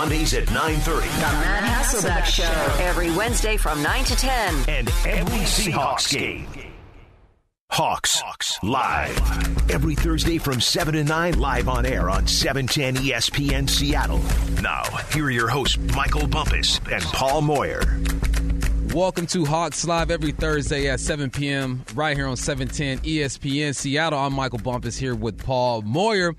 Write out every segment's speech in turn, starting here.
Mondays at 9.30. The Matt Hasselbeck Show. Every Wednesday from 9 to 10. And every Seahawks game. Hawks, live. Every Thursday from 7 to 9, live on air on 710 ESPN Seattle. Now, here are your hosts, Michael Bumpus and Paul Moyer. Welcome to Hawks Live every Thursday at 7 p.m. right here on 710 ESPN Seattle. I'm Michael Bumpus here with Paul Moyer.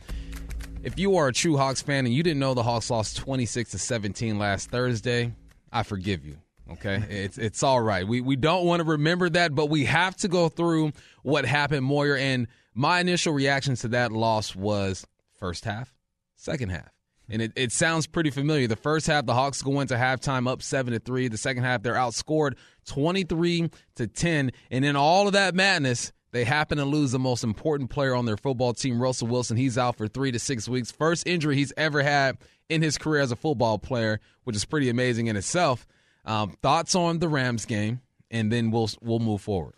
If you are a true Hawks fan and you didn't know the Hawks lost 26 to 17 last Thursday, I forgive you. Okay, it's it's all right. We we don't want to remember that, but we have to go through what happened, Moyer. And my initial reaction to that loss was first half, second half, and it, it sounds pretty familiar. The first half, the Hawks go into halftime up seven to three. The second half, they're outscored twenty three to ten, and in all of that madness. They happen to lose the most important player on their football team, Russell Wilson. He's out for three to six weeks. First injury he's ever had in his career as a football player, which is pretty amazing in itself. Um, thoughts on the Rams game, and then we'll we'll move forward.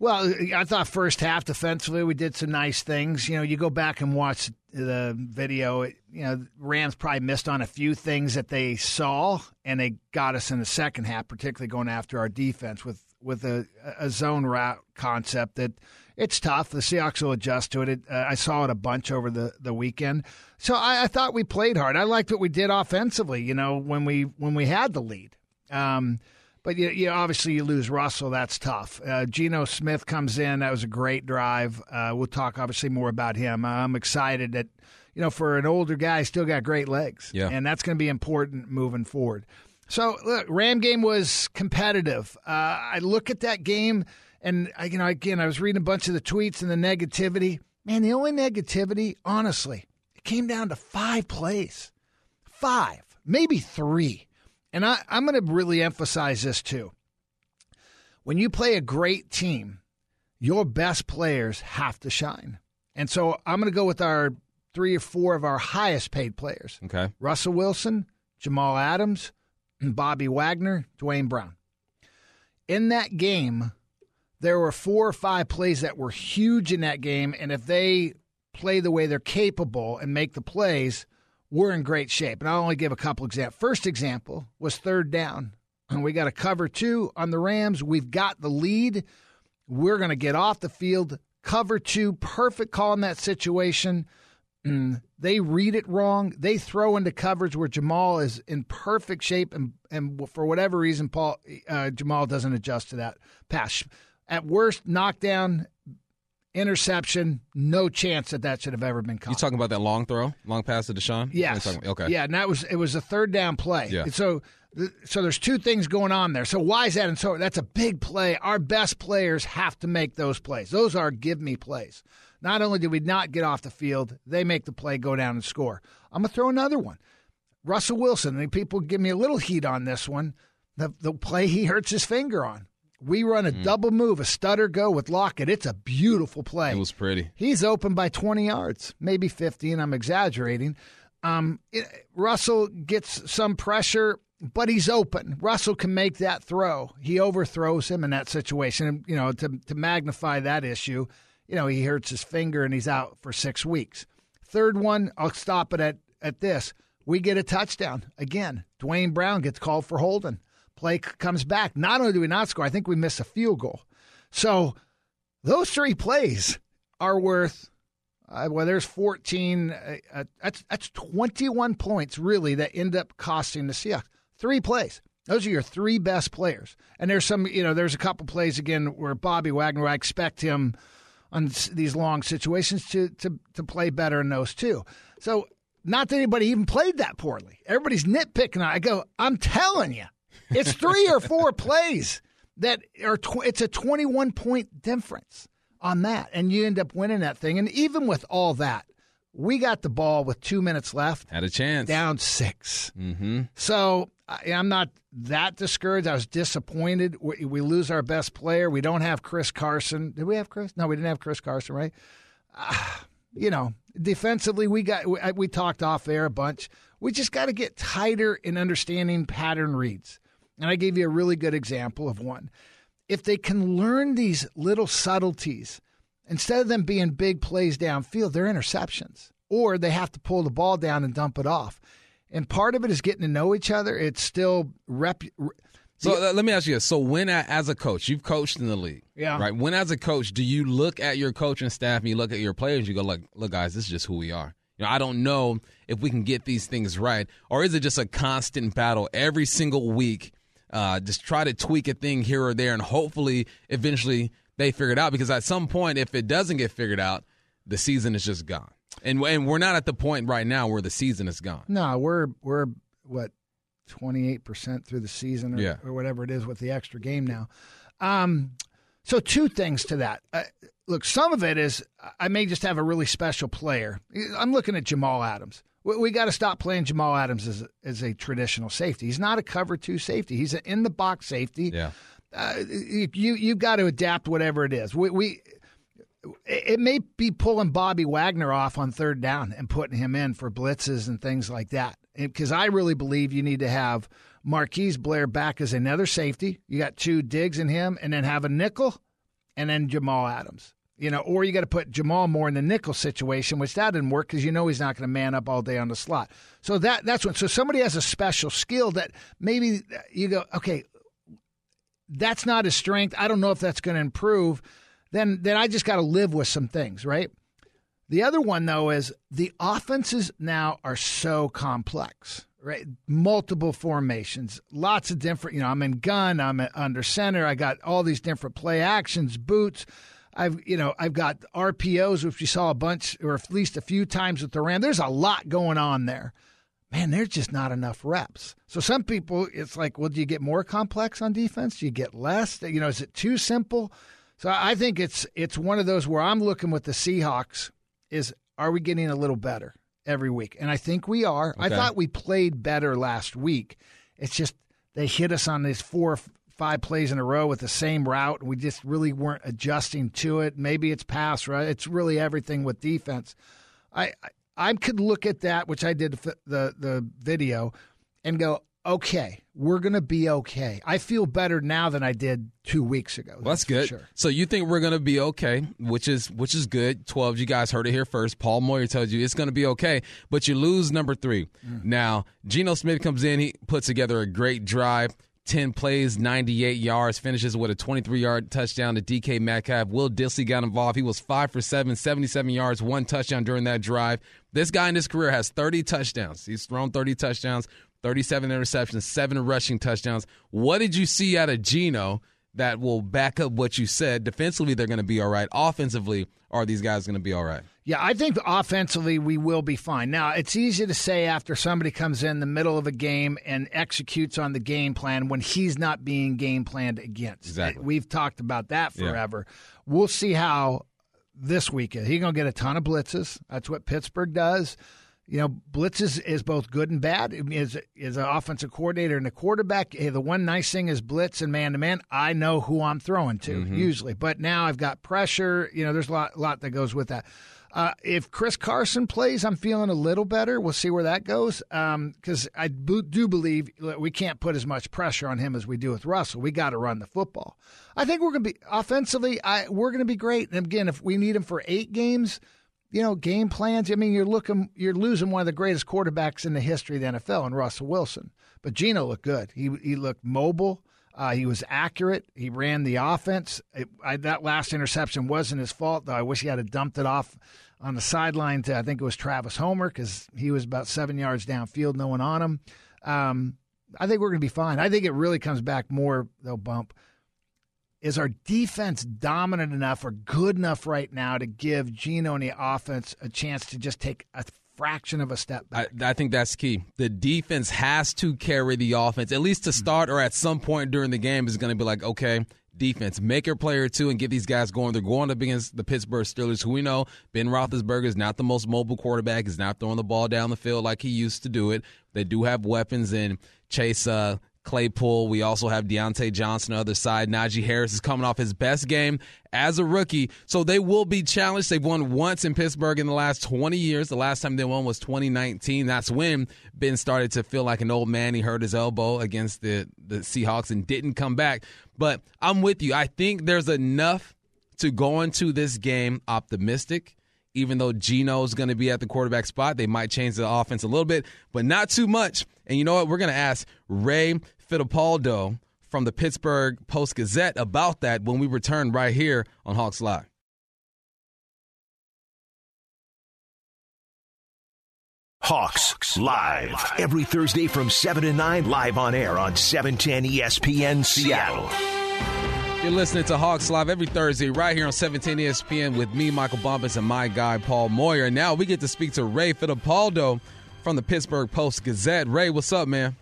Well, I thought first half defensively we did some nice things. You know, you go back and watch the video. You know, Rams probably missed on a few things that they saw, and they got us in the second half, particularly going after our defense with with a, a zone route concept that it's tough. The Seahawks will adjust to it. it uh, I saw it a bunch over the, the weekend, so I, I, thought we played hard. I liked what we did offensively. You know, when we when we had the lead. Um, but you, you, obviously you lose Russell. That's tough. Uh, Geno Smith comes in. That was a great drive. Uh, we'll talk obviously more about him. I'm excited that you know for an older guy, still got great legs. Yeah. and that's going to be important moving forward. So look, Ram game was competitive. Uh, I look at that game, and I, you know, again, I was reading a bunch of the tweets and the negativity. Man, the only negativity, honestly, it came down to five plays, five, maybe three. And I, I'm going to really emphasize this too. When you play a great team, your best players have to shine. And so I'm going to go with our three or four of our highest paid players. Okay. Russell Wilson, Jamal Adams, Bobby Wagner, Duane Brown. In that game, there were four or five plays that were huge in that game, and if they play the way they're capable and make the plays, we're in great shape. And I'll only give a couple examples. First example was third down. And we got a cover two on the Rams. We've got the lead. We're going to get off the field. Cover two, perfect call in that situation. Mm, they read it wrong. They throw into coverage where Jamal is in perfect shape, and and for whatever reason, Paul uh, Jamal doesn't adjust to that pass. At worst, knockdown, interception. No chance that that should have ever been caught. You talking about that long throw, long pass to DeSean? Yes. Okay. Yeah, and that was it was a third down play. Yeah. So so there's two things going on there. So why is that? And so that's a big play. Our best players have to make those plays. Those are give me plays. Not only did we not get off the field, they make the play, go down and score. I'm going to throw another one. Russell Wilson, and people give me a little heat on this one. The, the play he hurts his finger on. We run a mm. double move, a stutter go with Lockett. It's a beautiful play. It was pretty. He's open by 20 yards, maybe 50, and I'm exaggerating. Um, it, Russell gets some pressure, but he's open. Russell can make that throw. He overthrows him in that situation. And, you know, to, to magnify that issue, you know, he hurts his finger and he's out for six weeks. Third one, I'll stop it at, at this. We get a touchdown. Again, Duane Brown gets called for holding. Play comes back. Not only do we not score, I think we miss a field goal. So those three plays are worth, uh, well, there's 14. Uh, uh, that's, that's 21 points, really, that end up costing the Seahawks. Three plays. Those are your three best players. And there's some, you know, there's a couple plays again where Bobby Wagner, I expect him – on these long situations to, to, to play better in those too. So, not that anybody even played that poorly. Everybody's nitpicking. I go, I'm telling you, it's three or four plays that are, tw- it's a 21 point difference on that. And you end up winning that thing. And even with all that, we got the ball with two minutes left. Had a chance. Down 6 mm-hmm. So I, am not that discouraged. I was disappointed. We, we, lose our best player. We don't have Chris Carson. Did we have Chris? No, we didn't have Chris Carson, right? Uh, you know, defensively, we got we, we talked off air a bunch. We just got to get tighter in understanding pattern reads. And I gave you a really good example of one. If they can learn these little subtleties, instead of them being big plays downfield, they're interceptions, or they have to pull the ball down and dump it off. and part of it is getting to know each other. It's still rep. So uh, let me ask you this: So when, as a coach, you've coached in the league, Yeah. right? When, as a coach, do you look at your coaching staff and you look at your players? You go, "Look, look, guys, this is just who we are." You know, I don't know if we can get these things right, or is it just a constant battle every single week? Uh, just try to tweak a thing here or there, and hopefully, eventually, they figure it out. Because at some point, if it doesn't get figured out, the season is just gone. And and we're not at the point right now where the season is gone. No, we're we're what twenty eight percent through the season, or, Yeah. or whatever it is with the extra game now. Um, so two things to that. Uh, look, some of it is I may just have a really special player. I'm looking at Jamal Adams. We, we got to stop playing Jamal Adams as as a traditional safety. He's not a cover two safety. He's an in the box safety. Yeah. Uh, you you've got to adapt whatever it is. We, we it may be pulling Bobby Wagner off on third down and putting him in for blitzes and things like that. Because I really believe you need to have Marquise Blair back as another safety. You got two digs in him, and then have a nickel, and then Jamal Adams. You know, or you got to put Jamal more in the nickel situation, which that didn't work because you know he's not going to man up all day on the slot. So that that's what. So somebody has a special skill that maybe you go, okay, that's not his strength. I don't know if that's going to improve. Then then I just got to live with some things, right? The other one though is the offenses now are so complex, right? Multiple formations, lots of different. You know, I'm in gun, I'm under center. I got all these different play actions, boots. I've you know I've got RPOs, which we saw a bunch or at least a few times with the Ram. There's a lot going on there. Man, there's just not enough reps. So some people, it's like, well, do you get more complex on defense? Do you get less? You know, is it too simple? So I think it's it's one of those where I'm looking with the Seahawks is are we getting a little better every week? And I think we are. I thought we played better last week. It's just they hit us on these four or five plays in a row with the same route. We just really weren't adjusting to it. Maybe it's pass right. It's really everything with defense. I I, I could look at that, which I did the the, video, and go, okay, we're gonna be okay. I feel better now than I did two weeks ago. Well, that's good. Sure. So you think we're going to be okay, which is which is good. Twelve, you guys heard it here first. Paul Moyer tells you it's going to be okay, but you lose number three. Mm. Now Geno Smith comes in, he puts together a great drive. 10 plays, 98 yards, finishes with a 23 yard touchdown to DK Metcalf. Will Dissly got involved. He was 5 for 7, 77 yards, one touchdown during that drive. This guy in his career has 30 touchdowns. He's thrown 30 touchdowns, 37 interceptions, 7 rushing touchdowns. What did you see out of Geno that will back up what you said? Defensively, they're going to be all right. Offensively, are these guys going to be all right? Yeah, I think offensively we will be fine. Now, it's easy to say after somebody comes in the middle of a game and executes on the game plan when he's not being game planned against. Exactly. We've talked about that Yeah. forever. We'll see how this week is. He's going to get a ton of blitzes. That's what Pittsburgh does. You know, blitzes is both good and bad. I mean, As as an offensive coordinator and a quarterback, hey, the one nice thing is blitz and man to man. I know who I'm throwing to mm-hmm. usually, but now I've got pressure. You know, there's a lot, lot that goes with that. Uh, if Chris Carson plays, I'm feeling a little better. We'll see where that goes because I bo- do believe we can't put as much pressure on him as we do with Russell. We got to run the football. I think we're going to be offensively. I, we're going to be great. And again, if we need him for eight games, you know, game plans. I mean, you're looking, you're losing one of the greatest quarterbacks in the history of the NFL, and Russell Wilson. But Geno looked good. He he looked mobile. Uh, he was accurate. He ran the offense. It, I, that last interception wasn't his fault, though. I wish he had dumped it off on the sideline to I think it was Travis Homer because he was about seven yards downfield, no one on him. Um, I think we're going to be fine. I think it really comes back more though. Bump is our defense dominant enough or good enough right now to give Geno and the offense a chance to just take a fraction of a step I, back? I think that's key. The defense has to carry the offense, at least to start or at some point during the game, is going to be like, okay, defense, make your player two and get these guys going. They're going up against the Pittsburgh Steelers, who we know Ben Roethlisberger is not the most mobile quarterback. He's not throwing the ball down the field like he used to do it. They do have weapons in Chase uh, Claypool. We also have Diontae Johnson on the other side. Najee Harris is coming off his best game as a rookie. So they will be challenged. They've won once in Pittsburgh in the last 20 years. The last time they won was 2019. That's when Ben started to feel like an old man. He hurt his elbow against the, the Seahawks and didn't come back. But I'm with you. I think there's enough to go into this game optimistic even though Geno's going to be at the quarterback spot, they might change the offense a little bit, but not too much. And you know what? We're going to ask Ray Fittipaldo from the Pittsburgh Post Gazette about that when we return right here on Hawks Live. Hawks Live. Every Thursday from 7 to 9, live on air on 710 ESPN Seattle. You're listening to Hawks Live every Thursday right here on 710 ESPN with me, Michael Bumpus, and my guy, Paul Moyer. Now we get to speak to Ray Fittipaldo from the Pittsburgh Post Gazette. Ray, what's up, man?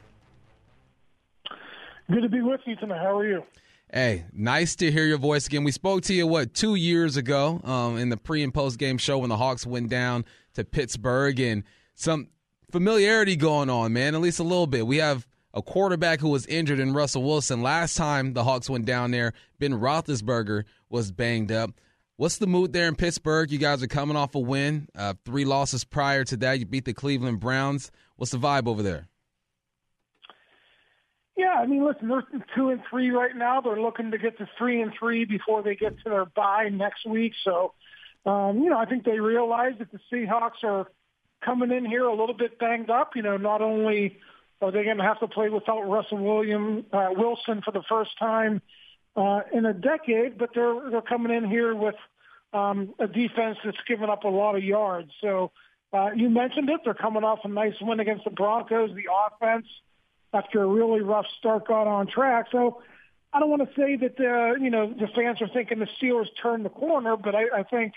Good to be with you tonight. How are you? Hey, nice to hear your voice again. We spoke to you, what, two years ago um, in the pre and post game show when the Hawks went down to Pittsburgh and – some familiarity going on, man, at least a little bit. We have a quarterback who was injured in Russell Wilson. Last time the Hawks went down there, Ben Roethlisberger was banged up. What's the mood there in Pittsburgh? You guys are coming off a win, uh, three losses prior to that. You beat the Cleveland Browns. What's the vibe over there? Yeah, I mean, listen, they're two and three right now. They're looking to get to three and three before they get to their bye next week. So, um, you know, I think they realize that the Seahawks are – coming in here a little bit banged up. You know, not only are they going to have to play without Russell William uh, Wilson for the first time uh, in a decade, but they're they're coming in here with um, a defense that's given up a lot of yards. So uh, you mentioned it; they're coming off a nice win against the Broncos. The offense, after a really rough start, got on track. So I don't want to say that uh, you know the fans are thinking the Steelers turned the corner, but I, I think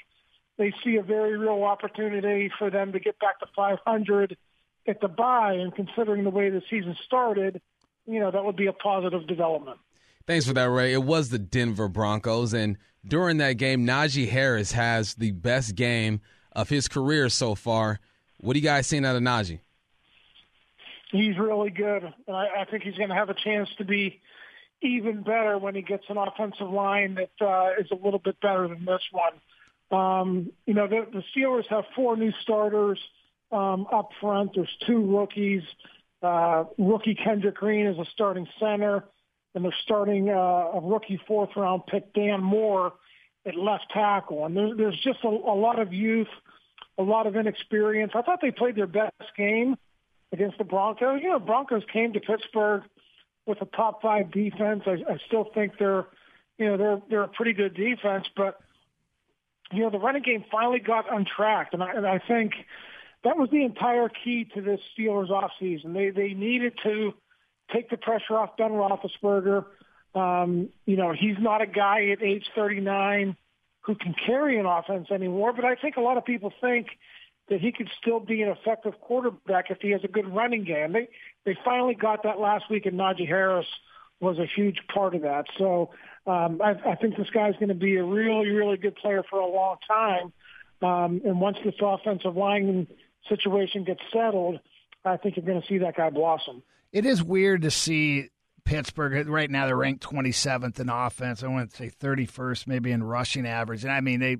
they see a very real opportunity for them to get back to 500 at the bye. And considering the way the season started, you know, that would be a positive development. Thanks for that, Ray. It was the Denver Broncos. And during that game, Najee Harris has the best game of his career so far. What are you guys seeing out of Najee? He's really good. I, I think he's going to have a chance to be even better when he gets an offensive line that uh, is a little bit better than this one. Um, you know, the, the Steelers have four new starters um, up front. There's two rookies. Uh, rookie Kendrick Green is a starting center, and they're starting uh, a rookie fourth round pick Dan Moore at left tackle. And there's, there's just a, a lot of youth, a lot of inexperience. I thought they played their best game against the Broncos. You know, Broncos came to Pittsburgh with a top five defense. I, I still think they're, you know, they're they're a pretty good defense, but you know, the running game finally got untracked, and I, and I think that was the entire key to this Steelers offseason. They they needed to take the pressure off Ben Roethlisberger. Um, you know, he's not a guy at age 39 who can carry an offense anymore, but I think a lot of people think that he could still be an effective quarterback if he has a good running game. They they finally got that last week, and Najee Harris was a huge part of that. So um, I, I think this guy's going to be a really, really good player for a long time. Um, and once this offensive line situation gets settled, I think you're going to see that guy blossom. It is weird to see Pittsburgh uh, right now. They're ranked 27th in offense. I want to say 31st, maybe in rushing average. And I mean, they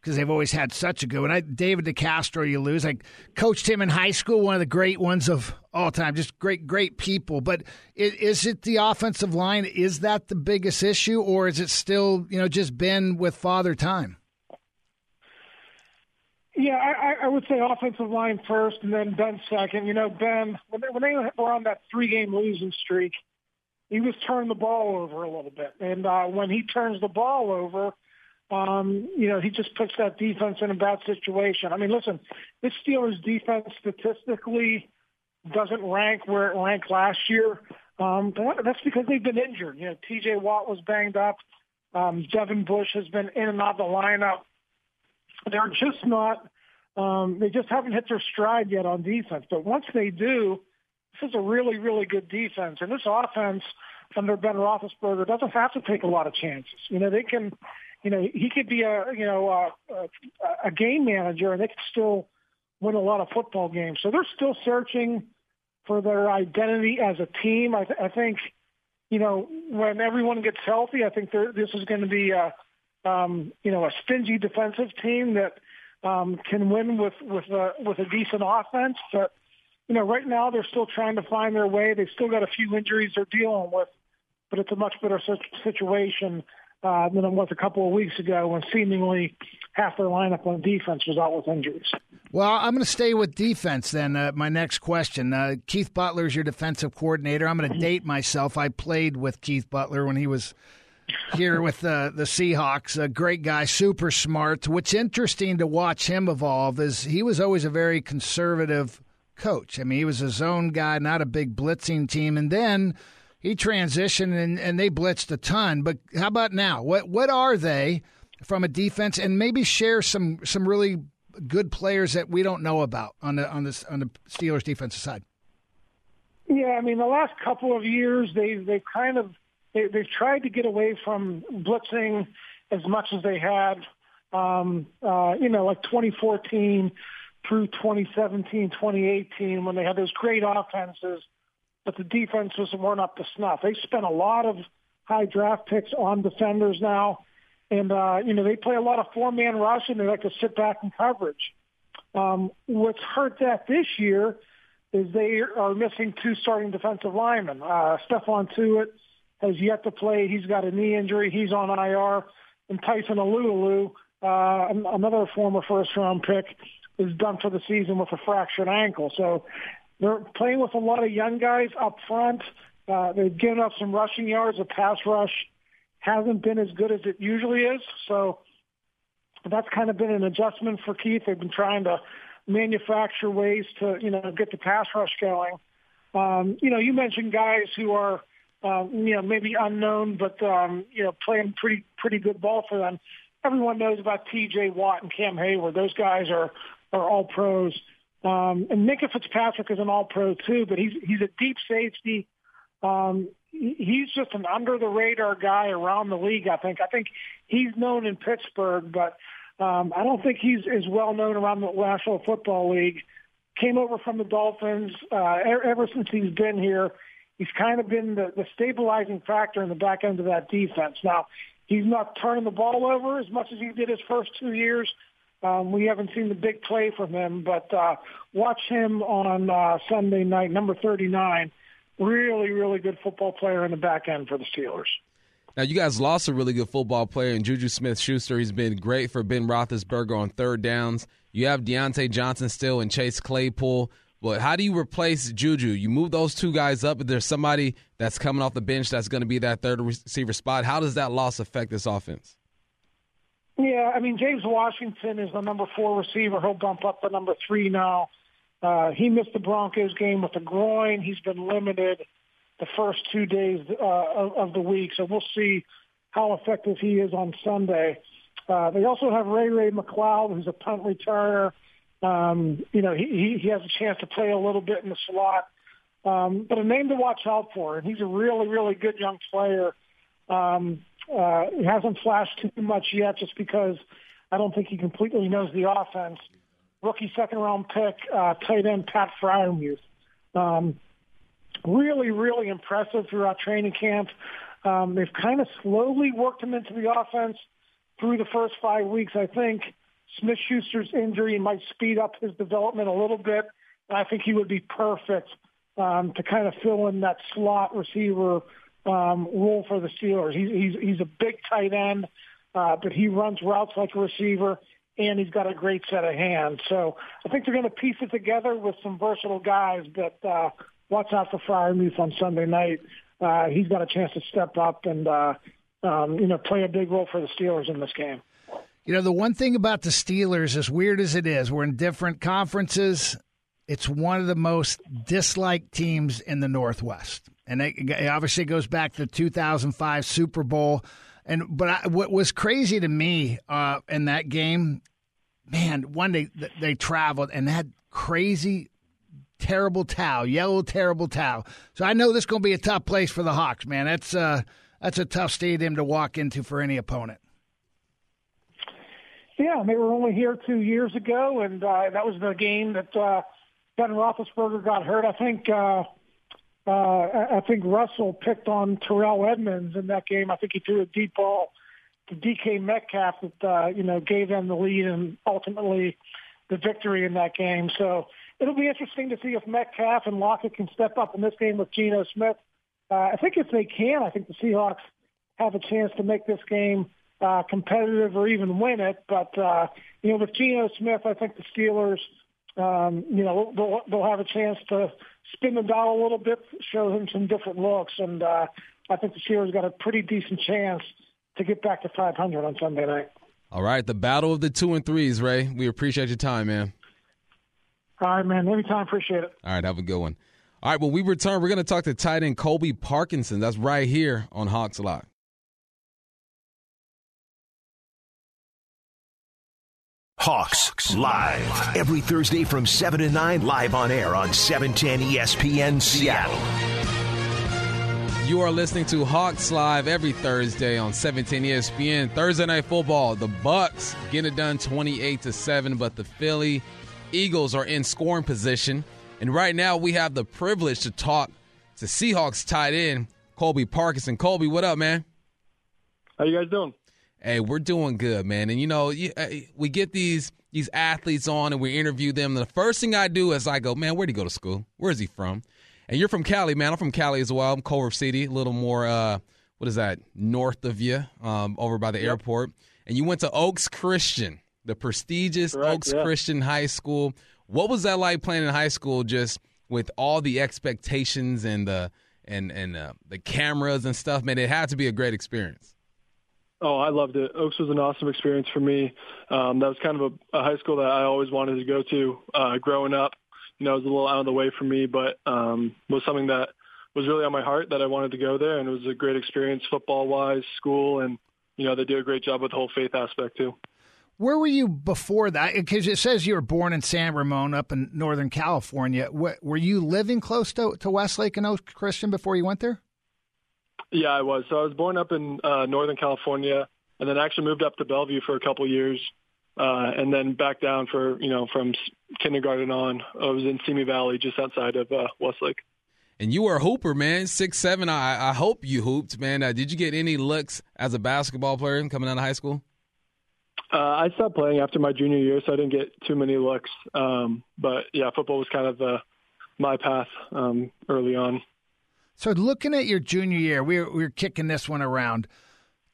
because they've always had such a good one. I, David DeCastro, you lose. I coached him in high school, one of the great ones of all time. Just great, great people. But is, is it the offensive line? Is that the biggest issue, or is it still you know just Ben with Father Time? Yeah, I, I would say offensive line first, and then Ben second. You know, Ben when they, when they were on that three-game losing streak, he was turning the ball over a little bit, and uh, when he turns the ball over um, you know, he just puts that defense in a bad situation. I mean, listen, this Steelers defense statistically doesn't rank where it ranked last year. Um, but that's because they've been injured. You know, T.J. Watt was banged up. Um, Devin Bush has been in and out of the lineup. They're just not. Um, they just haven't hit their stride yet on defense. But once they do, this is a really, really good defense. And this offense under Ben Roethlisberger doesn't have to take a lot of chances. You know, they can you know, he could be a, you know, a, a game manager and they could still win a lot of football games. So they're still searching for their identity as a team. I, th- I think, you know, when everyone gets healthy, I think this is going to be a, um, you know, a stingy defensive team that um, can win with with a with a decent offense. But you know, right now they're still trying to find their way. They've still got a few injuries they're dealing with, but it's a much better situation uh, than it was a couple of weeks ago when seemingly half their lineup on defense was out with injuries. Well, I'm going to stay with defense then. Uh, my next question. Uh, Keith Butler is your defensive coordinator. I'm going to date myself. I played with Keith Butler when he was here with uh, the Seahawks. A great guy, super smart. What's interesting to watch him evolve is he was always a very conservative coach. I mean, he was a zone guy, not a big blitzing team. And then he transitioned and, and they blitzed a ton. But how about now? What what are they from a defense? And maybe share some some really good players that we don't know about on the on the on the Steelers defensive side. Yeah, I mean the last couple of years they they've kind of they, they've tried to get away from blitzing as much as they had. Um, uh, you know, like 2014 through 2017, 2018, when they had those great offenses, but the defense was weren't up to snuff. They spent a lot of high draft picks on defenders now, and uh, you know they play a lot of four man rush and they like to sit back in coverage. Um, what's hurt that this year is they are missing two starting defensive linemen. Uh, Stephon Tuitt has yet to play. He's got a knee injury. He's on IR. And Tyson Alualu, uh, another former first round pick, is done for the season with a fractured ankle. So they're playing with a lot of young guys up front. Uh, they've given up some rushing yards. The pass rush hasn't been as good as it usually is. So that's kind of been an adjustment for Keith. They've been trying to manufacture ways to, you know, get the pass rush going. Um, you know, you mentioned guys who are, um, you know, maybe unknown, but um, you know, playing pretty pretty good ball for them. Everyone knows about T.J. Watt and Cam Heyward. Those guys are are all pros. Um, and Minkah Fitzpatrick is an all pro too, but he's, he's a deep safety. Um, he's just an under the radar guy around the league. I think, I think he's known in Pittsburgh, but, um, I don't think he's as well known around the National Football League. Came over from the Dolphins, uh, ever since he's been here. He's kind of been the, the stabilizing factor in the back end of that defense. Now, he's not turning the ball over as much as he did his first two years, um, we haven't seen the big play from him, but uh, watch him on uh, Sunday night, number 39. Really, really good football player in the back end for the Steelers. Now, you guys lost a really good football player in Juju Smith Schuster. He's been great for Ben Roethlisberger on third downs. You have Diontae Johnson still and Chase Claypool. But how do you replace Juju? You move those two guys up. If there's somebody that's coming off the bench that's going to be that third receiver spot, how does that loss affect this offense? Yeah, I mean James Washington is the number four receiver. He'll bump up to number three now. Uh, he missed the Broncos game with a groin. He's been limited the first two days uh, of, of the week, so we'll see how effective he is on Sunday. Uh, they also have Ray Ray McCloud, who's a punt returner. Um, you know, he, he has a chance to play a little bit in the slot. Um, but a name to watch out for, and he's a really, really good young player. Um, uh, he hasn't flashed too much yet just because I don't think he completely knows the offense. Rookie second round pick, uh, tight end Pat Freiermuth. Um, really, really impressive throughout training camp. Um, they've kind of slowly worked him into the offense through the first five weeks. I think Smith Schuster's injury might speed up his development a little bit. And I think he would be perfect um, to kind of fill in that slot receiver um, role for the Steelers. He's he's he's a big tight end, uh, but he runs routes like a receiver, and he's got a great set of hands. So I think they're going to piece it together with some versatile guys. But uh, watch out for Freiermuth on Sunday night. Uh, he's got a chance to step up and uh, um, you know play a big role for the Steelers in this game. You know, the one thing about the Steelers, as weird as it is, we're in different conferences. It's one of the most disliked teams in the Northwest and it, obviously goes back to the 2005 Super Bowl. And but I, what was crazy to me uh, in that game, man, one day they traveled and had crazy, terrible towel, yellow terrible towel. So I know this is going to be a tough place for the Hawks, man. That's uh, that's a tough stadium to walk into for any opponent. Yeah, they were only here two years ago, and uh, that was the game that uh, Ben Roethlisberger got hurt. I think. Uh, uh, I think Russell picked on Terrell Edmunds in that game. I think he threw a deep ball to DK Metcalf that uh, you know gave them the lead and ultimately the victory in that game. So it'll be interesting to see if Metcalf and Lockett can step up in this game with Geno Smith. Uh, I think if they can, I think the Seahawks have a chance to make this game uh, competitive or even win it. But uh, you know, with Geno Smith, I think the Steelers, um, you know, they'll, they'll have a chance to spin the dial a little bit, show him some different looks, and uh, I think the Steelers got a pretty decent chance to get back to 500 on Sunday night. All right, the battle of the two and threes, Ray. We appreciate your time, man. All right, man. Anytime. Appreciate it. All right, have a good one. All right, when we return, we're going to talk to tight end Colby Parkinson. That's right here on Hawks Live. Hawks Live. Every Thursday from 7 to 9, live on air on 710 ESPN Seattle. You are listening to Hawks Live every Thursday on 710 ESPN. Thursday night football, the Bucs get it done 28 to 7, but the Philly Eagles are in scoring position. And right now we have the privilege to talk to Seahawks tight end Colby Parkinson. Colby, what up, man? How you guys doing? Hey, we're doing good, man. And you know, uh, we get these these athletes on and we interview them. And the first thing I do is I go, man, where'd he go to school? Where's he from? And you're from Cali, man. I'm from Cali as well. I'm Culver City, a little more, uh, what is that, north of you, um, over by the yep. airport. And you went to Oaks Christian, the prestigious Correct, Oaks yeah. Christian High School. What was that like playing in high school, just with all the expectations and the and and uh, the cameras and stuff? Man, it had to be a great experience. Oh, I loved it. Oaks was an awesome experience for me. Um, that was kind of a, a high school that I always wanted to go to uh, growing up. You know, it was a little out of the way for me, but um, was something that was really on my heart that I wanted to go there, and it was a great experience football-wise, school, and you know they do a great job with the whole faith aspect too. Where were you before that? Because it says you were born in San Ramon, up in Northern California. Were you living close to, to Westlake and Oaks Christian before you went there? Yeah, I was. So I was born up in uh, Northern California, and then actually moved up to Bellevue for a couple of years, uh, and then back down for you know from kindergarten on. I was in Simi Valley, just outside of uh, Westlake. And you were a hooper, man. Six seven. I, I hope you hooped, man. Uh, did you get any looks as a basketball player coming out of high school? Uh, I stopped playing after my junior year, so I didn't get too many looks. Um, but yeah, football was kind of uh, my path um, early on. So, looking at your junior year, we were, we were kicking this one around.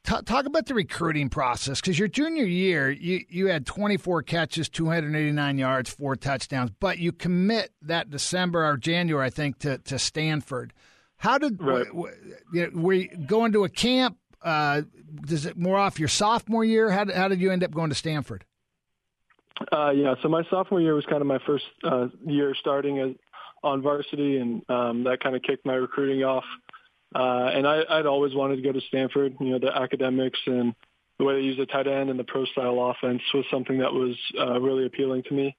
T- talk about the recruiting process because your junior year, you, you had 24 catches, 289 yards, four touchdowns, but you commit that December or January, I think, to, to Stanford. How did right. w- w- were you going to a camp? Uh, does it more off your sophomore year? How did, how did you end up going to Stanford? Uh, yeah, so my sophomore year was kind of my first uh, year starting as on varsity, and um, that kind of kicked my recruiting off. Uh, and I, I'd always wanted to go to Stanford. You know, the academics and the way they use the tight end and the pro style offense was something that was uh, really appealing to me.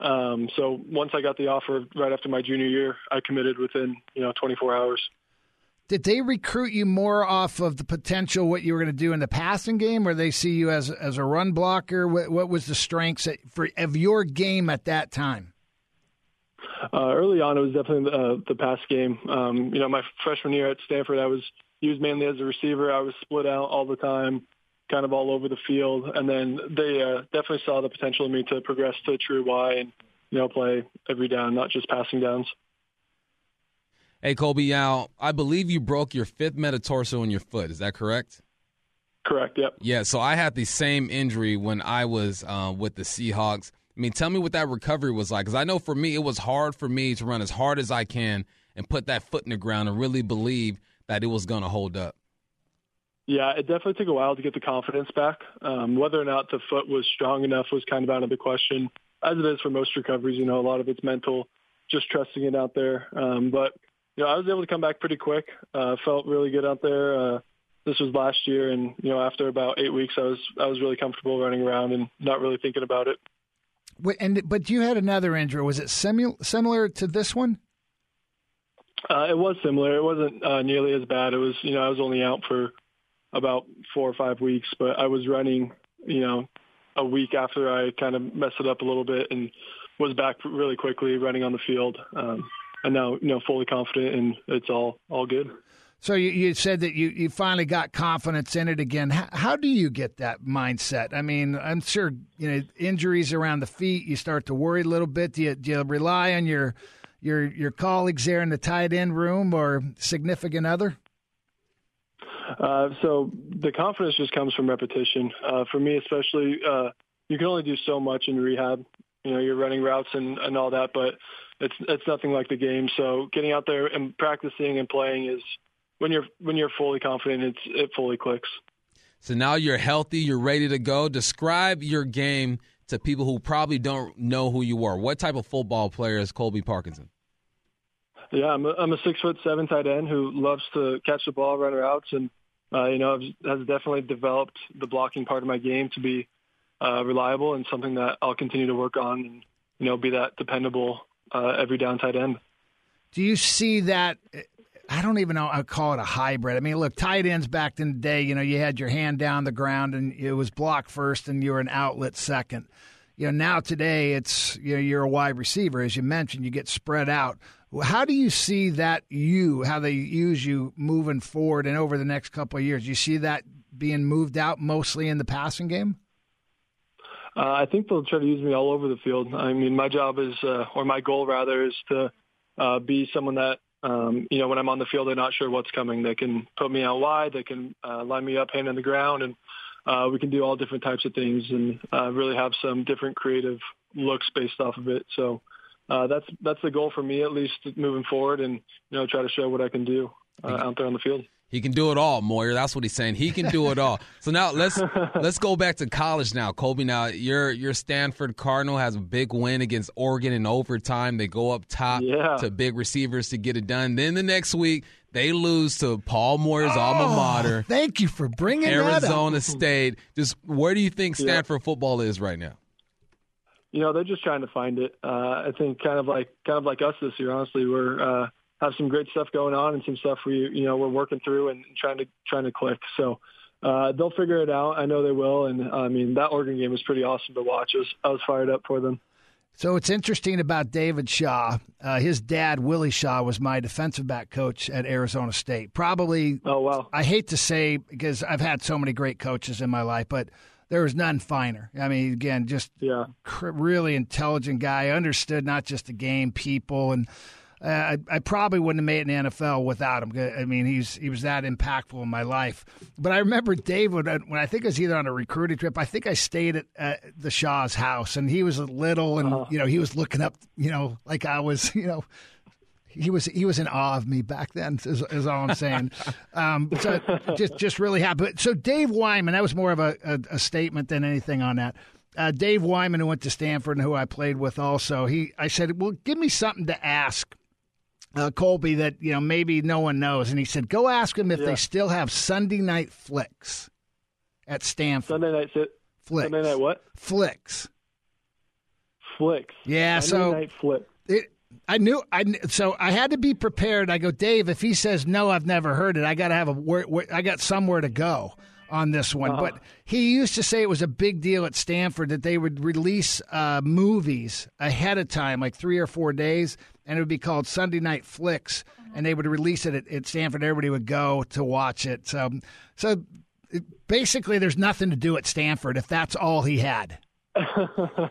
Um, so once I got the offer right after my junior year, I committed within you know 24 hours. Did they recruit you more off of the potential what you were going to do in the passing game, or they see you as as a run blocker? What, what was the strengths of your game at that time? Uh, early on, it was definitely the, uh, the pass game. Um, you know, my freshman year at Stanford, I was used mainly as a receiver. I was split out all the time, kind of all over the field, and then they uh, definitely saw the potential in me to progress to a true Y and you know play every down, not just passing downs. Hey Colby, now I believe you broke your fifth metatarsal in your foot. Is that correct? Correct. Yep. Yeah. So I had the same injury when I was uh, with the Seahawks. I mean, tell me what that recovery was like. Because I know for me, it was hard for me to run as hard as I can and put that foot in the ground and really believe that it was going to hold up. Yeah, it definitely took a while to get the confidence back. Um, whether or not the foot was strong enough was kind of out of the question, as it is for most recoveries. You know, a lot of it's mental, just trusting it out there. Um, but you know, I was able to come back pretty quick. Uh, felt really good out there. Uh, this was last year, and you know, after about eight weeks, I was I was really comfortable running around and not really thinking about it. And but you had another injury. Was it simu- similar to this one? Uh, it was similar. It wasn't uh, nearly as bad. It was, you know, I was only out for about four or five weeks, but I was running, you know, a week after I kind of messed it up a little bit and was back really quickly running on the field. Um, and now, you know, fully confident and it's all, all good. So you, you said that you, you finally got confidence in it again. How, how, do you get that mindset? I mean, I'm sure you know injuries around the feet. You start to worry a little bit. Do you, do you rely on your your your colleagues there in the tight end room or significant other? Uh, so the confidence just comes from repetition. Uh, for me, especially, uh, you can only do so much in rehab. You know, you're running routes and, and all that, but it's it's nothing like the game. So getting out there and practicing and playing is when you're when you're fully confident, it's it fully clicks. So now you're healthy, you're ready to go. Describe your game to people who probably don't know who you are. What type of football player is Colby Parkinson? Yeah, I'm a, I'm a six foot seven tight end who loves to catch the ball, run routes, and uh, you know has definitely developed the blocking part of my game to be uh, reliable and something that I'll continue to work on and you know be that dependable uh, every down tight end. Do you see that? I don't even know. I call it a hybrid. I mean, look, tight ends back in the day, you know, you had your hand down the ground and it was block first, and you were an outlet second. You know, now today it's you know you're a wide receiver, as you mentioned. You get spread out. How do you see that you how they use you moving forward and over the next couple of years? You see that being moved out mostly in the passing game? Uh, I think they'll try to use me all over the field. I mean, my job is, uh, or my goal rather, is to uh, be someone that, um, you know, when I'm on the field, they're not sure what's coming. They can put me out wide. They can uh, line me up, hand on the ground, and uh, we can do all different types of things and uh, really have some different creative looks based off of it. So uh, that's that's the goal for me, at least moving forward, and you know, try to show what I can do uh, out there on the field. He can do it all, Moyer. That's what he's saying. He can do it all. So now let's let's go back to college now, Colby. Now your your Stanford Cardinal has a big win against Oregon in overtime. They go up top yeah. to big receivers to get it done. Then the next week they lose to Paul Moyer's oh, alma mater. Thank you for bringing Arizona State. Just where do you think Stanford yeah. football is right now? You know, they're just trying to find it. Uh, I think kind of like kind of like us this year. Honestly, we're uh, have some great stuff going on and some stuff we you know we're working through and trying to trying to click. So uh, they'll figure it out. I know they will. And I mean that Oregon game was pretty awesome to watch. I was, I was fired up for them. So it's interesting about David Shaw. Uh, his dad, Willie Shaw, was my defensive back coach at Arizona State. Probably. Oh wow. I hate to say because I've had so many great coaches in my life, but there was none finer. I mean, again, just yeah, cr- really intelligent guy. Understood not just the game, people, and uh, I, I, probably wouldn't have made an NFL without him. I mean, he's he was that impactful in my life. But I remember David uh, when I think I was either on a recruiting trip. I think I stayed at uh, the Shaw's house, and he was a little, and uh-huh. you know he was looking up, you know, like I was, you know. He was he was in awe of me back then. Is, is all I'm saying. um, so just just really happy. So Dave Wyman, that was more of a, a, a statement than anything on that. Uh, Dave Wyman, who went to Stanford and who I played with, also he I said, well, give me something to ask uh, Colby that you know maybe no one knows, and he said, "Go ask them if yeah. they still have Sunday night flicks at Stanford." Sunday night sit. Flicks. Sunday night what? Flicks. Flicks. Yeah. Sunday so night flick. It, I knew. I so I had to be prepared. I go, Dave. If he says no, I've never heard it. I got to have a. Where, where, I got somewhere to go on this one. Uh-huh. But he used to say it was a big deal at Stanford that they would release uh, movies ahead of time, like three or four days, and it would be called Sunday Night Flicks, and they would release it at, at Stanford. Everybody would go to watch it. So, so basically, there's nothing to do at Stanford if that's all he had. I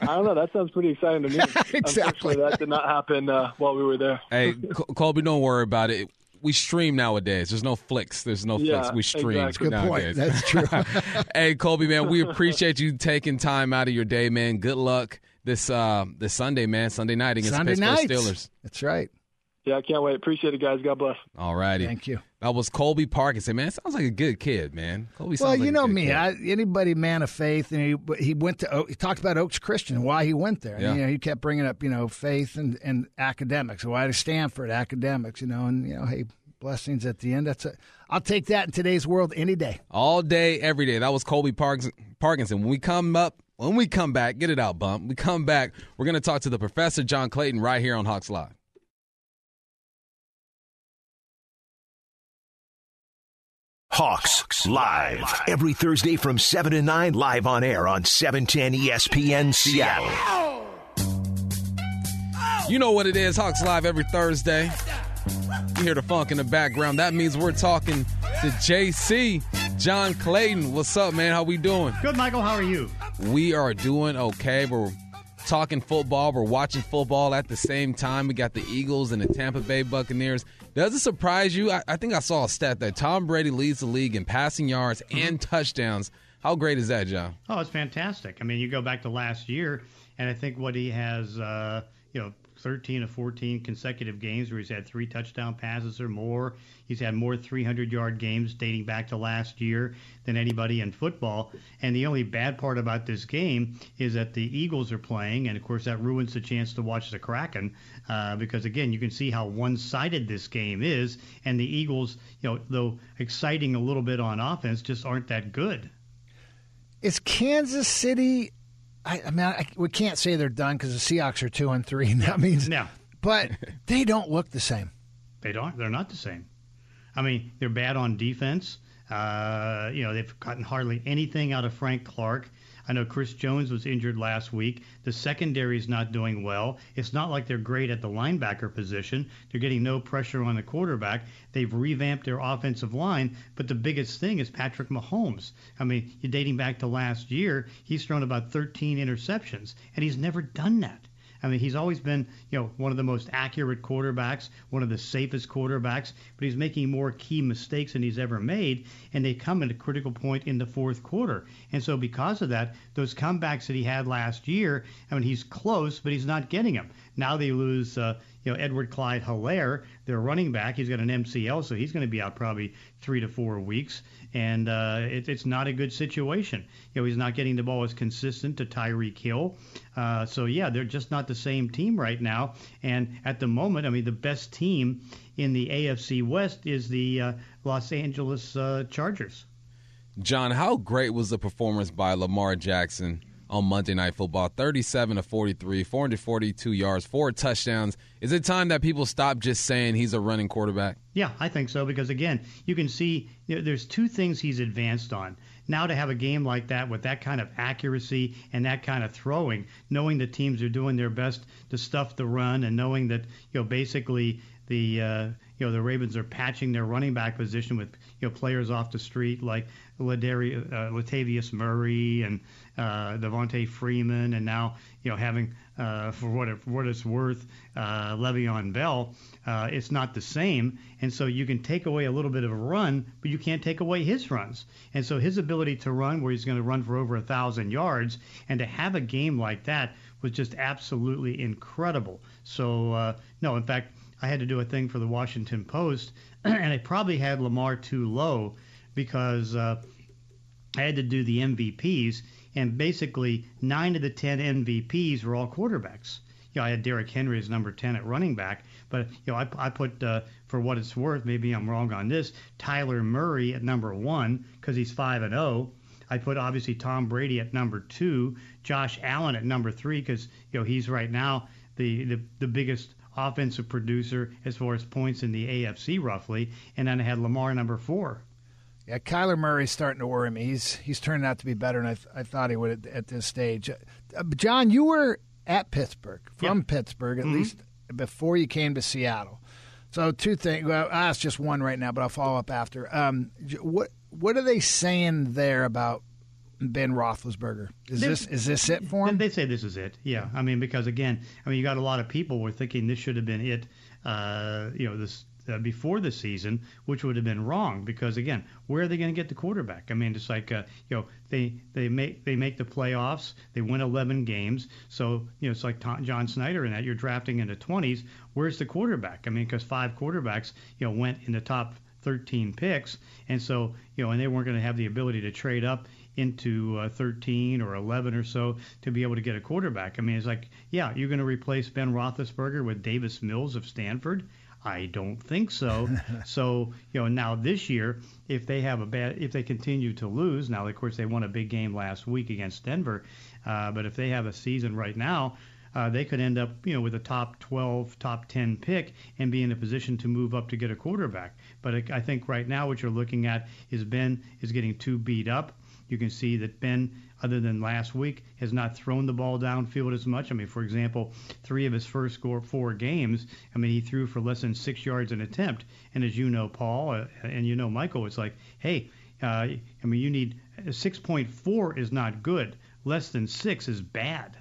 don't know. That sounds pretty exciting to me. exactly. That did not happen uh, while we were there. Hey, Colby, don't worry about it we stream nowadays. There's no flicks. There's no yeah, flicks. We stream exactly. Good nowadays. Point. That's true. hey, Colby, man, we appreciate you taking time out of your day, man. Good luck this uh this Sunday, man. Sunday night against Sunday Pittsburgh nights. Steelers. That's right. Yeah, I can't wait. Appreciate it, guys. God bless. All righty. Thank you. That was Colby Parkinson. Man, sounds like a good kid, man. Colby well, like you know me. I, anybody man of faith, and he he went to he talked about Oaks Christian, why he went there. Yeah. And, you know, he kept bringing up you know faith and and academics. Why to Stanford academics? You know, and you know, hey, blessings at the end. That's a, I'll take that in today's world any day. All day, every day. That was Colby Parkinson. When we come up, when we come back, get it out, bump. We come back, we're going to talk to the professor, John Clayton, right here on Hawks Live. Hawks Live. Every Thursday from 7 to 9, live on air on 710 ESPN Seattle. You know what it is, Hawks Live every Thursday. You hear the funk in the background. That means we're talking to JC, John Clayton. What's up, man? How we doing? Good, Michael. How are you? We are doing okay. We're talking football. We're watching football at the same time. We got the Eagles and the Tampa Bay Buccaneers. Does it surprise you? I, I think I saw a stat that Tom Brady leads the league in passing yards and touchdowns. How great is that, John? Oh, it's fantastic. I mean, you go back to last year, and I think what he has, uh, you know, 13 or 14 consecutive games where he's had three touchdown passes or more. He's had more 300 yard games dating back to last year than anybody in football. And the only bad part about this game is that the Eagles are playing, and of course that ruins the chance to watch the Kraken uh, because again you can see how one sided this game is, and the Eagles, you know, though exciting a little bit on offense, just aren't that good. Is Kansas City I, I mean, I, we can't say they're done because the Seahawks are two and three. And that means no, but they don't look the same. They don't. They're not the same. I mean, they're bad on defense. Uh, you know, they've gotten hardly anything out of Frank Clark. I know Chris Jones was injured last week. The secondary is not doing well. It's not like they're great at the linebacker position. They're getting no pressure on the quarterback. They've revamped their offensive line, but the biggest thing is Patrick Mahomes. I mean, dating back to last year, he's thrown about 13 interceptions, and he's never done that. I mean, he's always been, you know, one of the most accurate quarterbacks, one of the safest quarterbacks, but he's making more key mistakes than he's ever made, and they come at a critical point in the fourth quarter. And so, because of that, those comebacks that he had last year, I mean, he's close, but he's not getting them. Now they lose, uh, you know, Edward Clyde Helaire, their running back. He's got an MCL, so he's going to be out probably three to four weeks and uh, it, it's not a good situation. You know, he's not getting the ball as consistent to Tyreek Hill. Uh, so yeah, they're just not the same team right now. And at the moment, I mean, the best team in the AFC West is the uh, Los Angeles uh, Chargers. John, how great was the performance by Lamar Jackson on Monday Night Football. 37 to 43, 442 yards, four touchdowns. Is it time that people stop just saying he's a running quarterback? Yeah, I think so because again, you can see you know, there's two things he's advanced on. Now to have a game like that with that kind of accuracy and that kind of throwing, knowing the teams are doing their best to stuff the run and knowing that you know basically the uh, you know the Ravens are patching their running back position with you know players off the street like Ladari, uh, Latavius Murray and uh, Devonta Freeman, and now you know having uh, for what it, for what it's worth, uh, Le'Veon Bell. Uh, it's not the same, and so you can take away a little bit of a run, but you can't take away his runs. And so his ability to run, where he's going to run for over a thousand yards, and to have a game like that was just absolutely incredible. So uh, no, in fact. I had to do a thing for the Washington Post, and I probably had Lamar too low because uh, I had to do the MVPs, and basically nine of the ten MVPs were all quarterbacks. You know, I had Derrick Henry as number 10 at running back, but you know, I, I put uh, for what it's worth, maybe I'm wrong on this, Kyler Murray at number one because he's five and zero. Oh. I put obviously Tom Brady at number two, Josh Allen at number three because you know he's right now the, the the biggest offensive producer as far as points in the AFC roughly, and then I had Lamar number four. Yeah, Kyler Murray's starting to worry me. He's he's turning out to be better than I, th- I thought he would at, at this stage. Uh, John, you were at Pittsburgh, from yeah. Pittsburgh at mm-hmm. least before you came to Seattle. So two things. Well, I'll ask just one right now, but I'll follow up after. Um, what what are they saying there about Ben Roethlisberger? Is this is this it for him? And they say this is it. Yeah, I mean because again, I mean you got a lot of people were thinking this should have been it. Uh, you know this uh, before the season, which would have been wrong because again, where are they going to get the quarterback? I mean, it's like uh, you know they they make they make the playoffs, they win 11 games, so you know it's like Tom, John Schneider in that you're drafting in the 20s. Where's the quarterback? I mean, because five quarterbacks you know went in the top 13 picks, and so you know, and they weren't going to have the ability to trade up into uh, 13 or 11 or so to be able to get a quarterback. I mean, it's like, yeah, you're going to replace Ben Roethlisberger with Davis Mills of Stanford. I don't think so. so you know now this year, if they have a bad, if they continue to lose, now of course they won a big game last week against Denver, uh, but if they have a season right now, uh, they could end up you know with a top 12, top 10 pick and be in a position to move up to get a quarterback. But I think right now what you're looking at is Ben is getting too beat up. You can see that Ben other than last week, has not thrown the ball downfield as much. I mean, for example, three of his first four games, I mean, he threw for less than six yards an attempt. And as you know, Paul, uh, and you know, Michael, it's like, hey, uh, I mean, you need 6.4 is not good. Less than six is bad.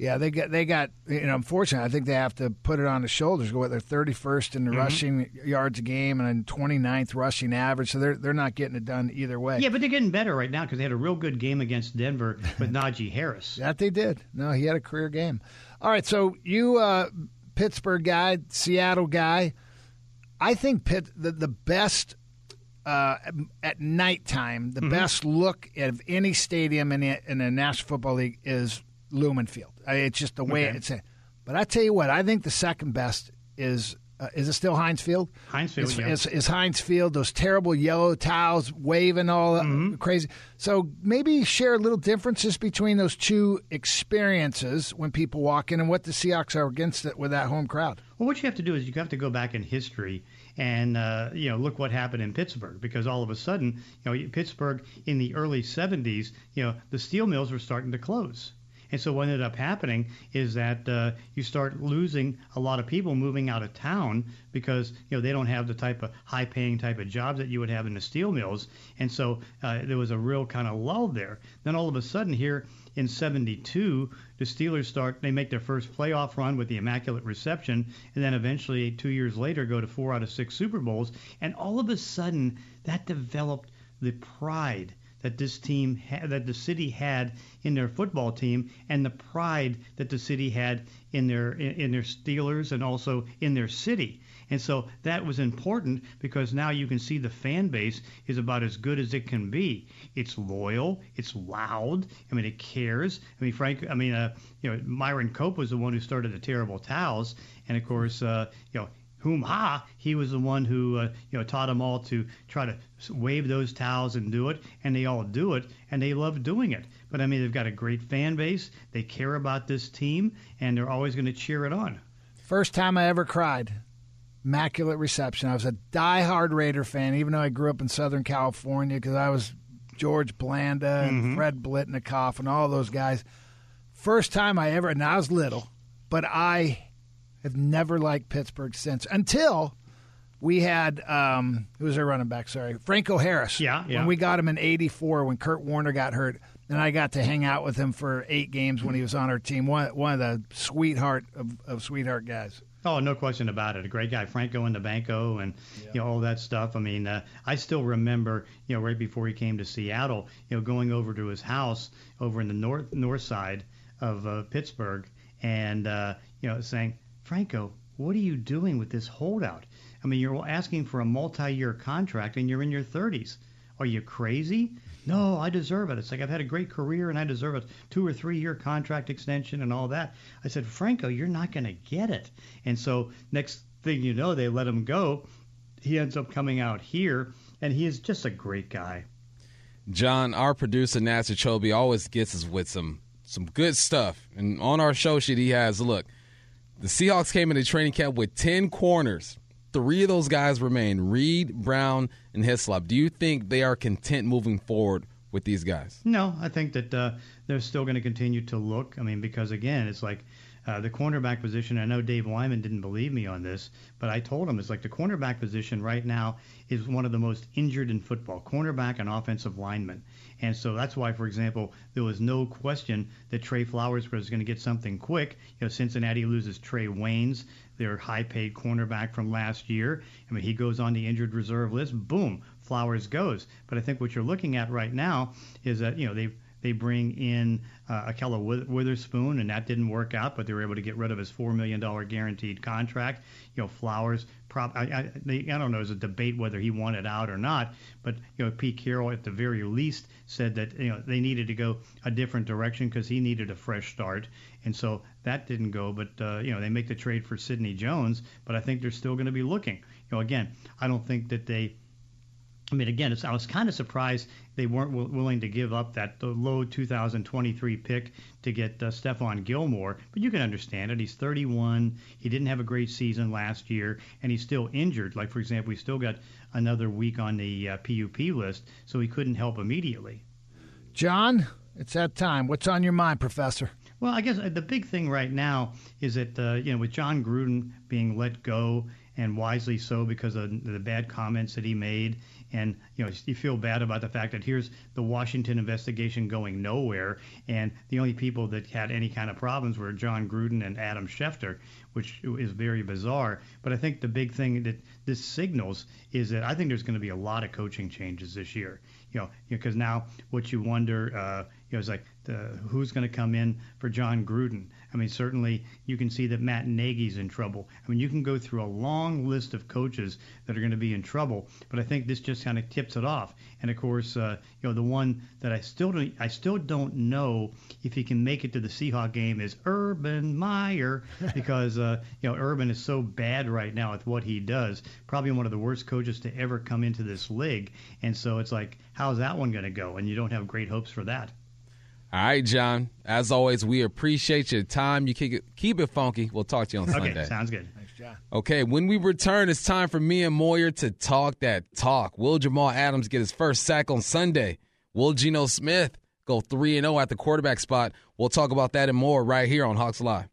Yeah, they got they got you know. Unfortunately, I think they have to put it on the shoulders. Go they're thirty first in the Mm-hmm. rushing yards a game and then 29th rushing average. So they're they're not getting it done either way. Yeah, but they're getting better right now because they had a real good game against Denver with Najee Harris. That they did. No, he had a career game. All right, so you uh, Pittsburgh guy, Seattle guy. I think Pitt the the best uh, at nighttime, the best look of any stadium in the, in the National Football League is Lumen Field. I, it's just the way Okay. it's. But I tell you what, I think the second best is. Uh, is it still Heinz Field? Heinz Field, It's, yeah. it's, it's Heinz Field. Those terrible yellow towels waving all Mm-hmm. crazy. So maybe share little differences between those two experiences when people walk in and what the Seahawks are against it with that home crowd. Well, what you have to do is you have to go back in history and uh, you know look what happened in Pittsburgh because all of a sudden you know Pittsburgh in the early 70s you know the steel mills were starting to close. And so what ended up happening is that uh, you start losing a lot of people moving out of town because you know they don't have the type of high-paying type of jobs that you would have in the steel mills, and so uh, there was a real kind of lull there. Then all of a sudden here in 72, the Steelers start, they make their first playoff run with the Immaculate Reception, and then eventually, two years later, go to four out of six Super Bowls. And all of a sudden, that developed the pride that this team, ha- that the city had in their football team, and the pride that the city had in their in, in their Steelers and also in their city. And so that was important because now you can see the fan base is about as good as it can be. It's loyal, it's loud. I mean, it cares. I mean, Frank. I mean, uh, you know, Myron Cope was the one who started the terrible towels, and of course, uh, you know. Whom ha? He was the one who uh, you know taught them all to try to wave those towels and do it, and they all do it, and they love doing it. But I mean, they've got a great fan base. They care about this team, and they're always going to cheer it on. First time I ever cried. Immaculate reception. I was a diehard Raider fan, even though I grew up in Southern California because I was George Blanda and Fred Biletnikoff and all those guys. First time I ever, and I was little, but I have never liked Pittsburgh since until we had um, who was our running back? Sorry, Franco Harris. Yeah, yeah. When we got him in '84, when Curt Warner got hurt, and I got to hang out with him for eight games when he was on our team. One one of the sweetheart of, of sweetheart guys. Oh, no question about it. A great guy, Franco in the Banco, and you know all that stuff. I mean, uh, I still remember, you know, right before he came to Seattle, you know, going over to his house over in the north north side of uh, Pittsburgh, and uh, you know, saying, Franco, what are you doing with this holdout? I mean, you're asking for a multi-year contract, and you're in your 30s. Are you crazy? No, I deserve it. It's like I've had a great career and I deserve a two or three year contract extension and all that. I said, Franco, you're not going to get it. And so next thing you know, they let him go. He ends up coming out here, and he is just a great guy. John, our producer Nasser Chobe always gets us with some some good stuff. And on our show sheet, he has look. The Seahawks came into training camp with ten corners. Three of those guys remain: Reed, Brown, and Hislop. Do you think they are content moving forward with these guys? No, I think that uh, they're still going to continue to look. I mean, because again, it's like uh, the cornerback position. I know Dave Wyman didn't believe me on this, but I told him it's like the cornerback position right now is one of the most injured in football. Cornerback and offensive lineman, and so that's why, for example, there was no question that Tre Flowers was going to get something quick. You know, Cincinnati loses Trae Waynes, their high-paid cornerback from last year. I mean, he goes on the injured reserve list. Boom, Flowers goes. But I think what you're looking at right now is that you know they they bring in uh, Ahkello With- Witherspoon, and that didn't work out, but they were able to get rid of his four million dollar guaranteed contract. You know, Flowers. Prop, I, I, they, I don't know. There's a debate whether he wanted out or not, but you know, Pete Carroll at the very least said that you know they needed to go a different direction because he needed a fresh start, and so that didn't go. But uh, you know, they make the trade for Sidney Jones, but I think they're still going to be looking. You know, again, I don't think that they I mean, again, it's, I was kind of surprised they weren't w- willing to give up that the low 2023 pick to get uh, Stephon Gilmore. But you can understand it. He's 31. He didn't have a great season last year, and he's still injured. Like, for example, he still got another week on the uh, PUP list, so he couldn't help immediately. John, it's that time. What's on your mind, Professor? Well, I guess uh, the big thing right now is that uh, you know with Jon Gruden being let go and wisely so because of the bad comments that he made. And you know, you feel bad about the fact that here's the Washington investigation going nowhere, and the only people that had any kind of problems were Jon Gruden and Adam Schefter, which is very bizarre. But I think the big thing that this signals is that I think there's going to be a lot of coaching changes this year. You know, because now what you wonder, uh, you know, is like the, who's going to come in for Jon Gruden. I mean, certainly you can see that Matt Nagy's in trouble. I mean, you can go through a long list of coaches that are going to be in trouble, but I think this just kind of tips it off. And of course, uh, you know, the one that I still don't, I still don't know if he can make it to the Seahawk game is Urban Meyer because uh, you know Urban is so bad right now with what he does. Probably one of the worst coaches to ever come into this league. And so it's like, how's that one going to go? And you don't have great hopes for that. All right, John. As always, we appreciate your time. You keep it, keep it funky. We'll talk to you on okay, Sunday. sounds good. Thanks, John. Okay, when we return, it's time for me and Moyer to talk that talk. Will Jamal Adams get his first sack on Sunday? Will Geno Smith go 3 0 at the quarterback spot? We'll talk about that and more right here on Hawks Live.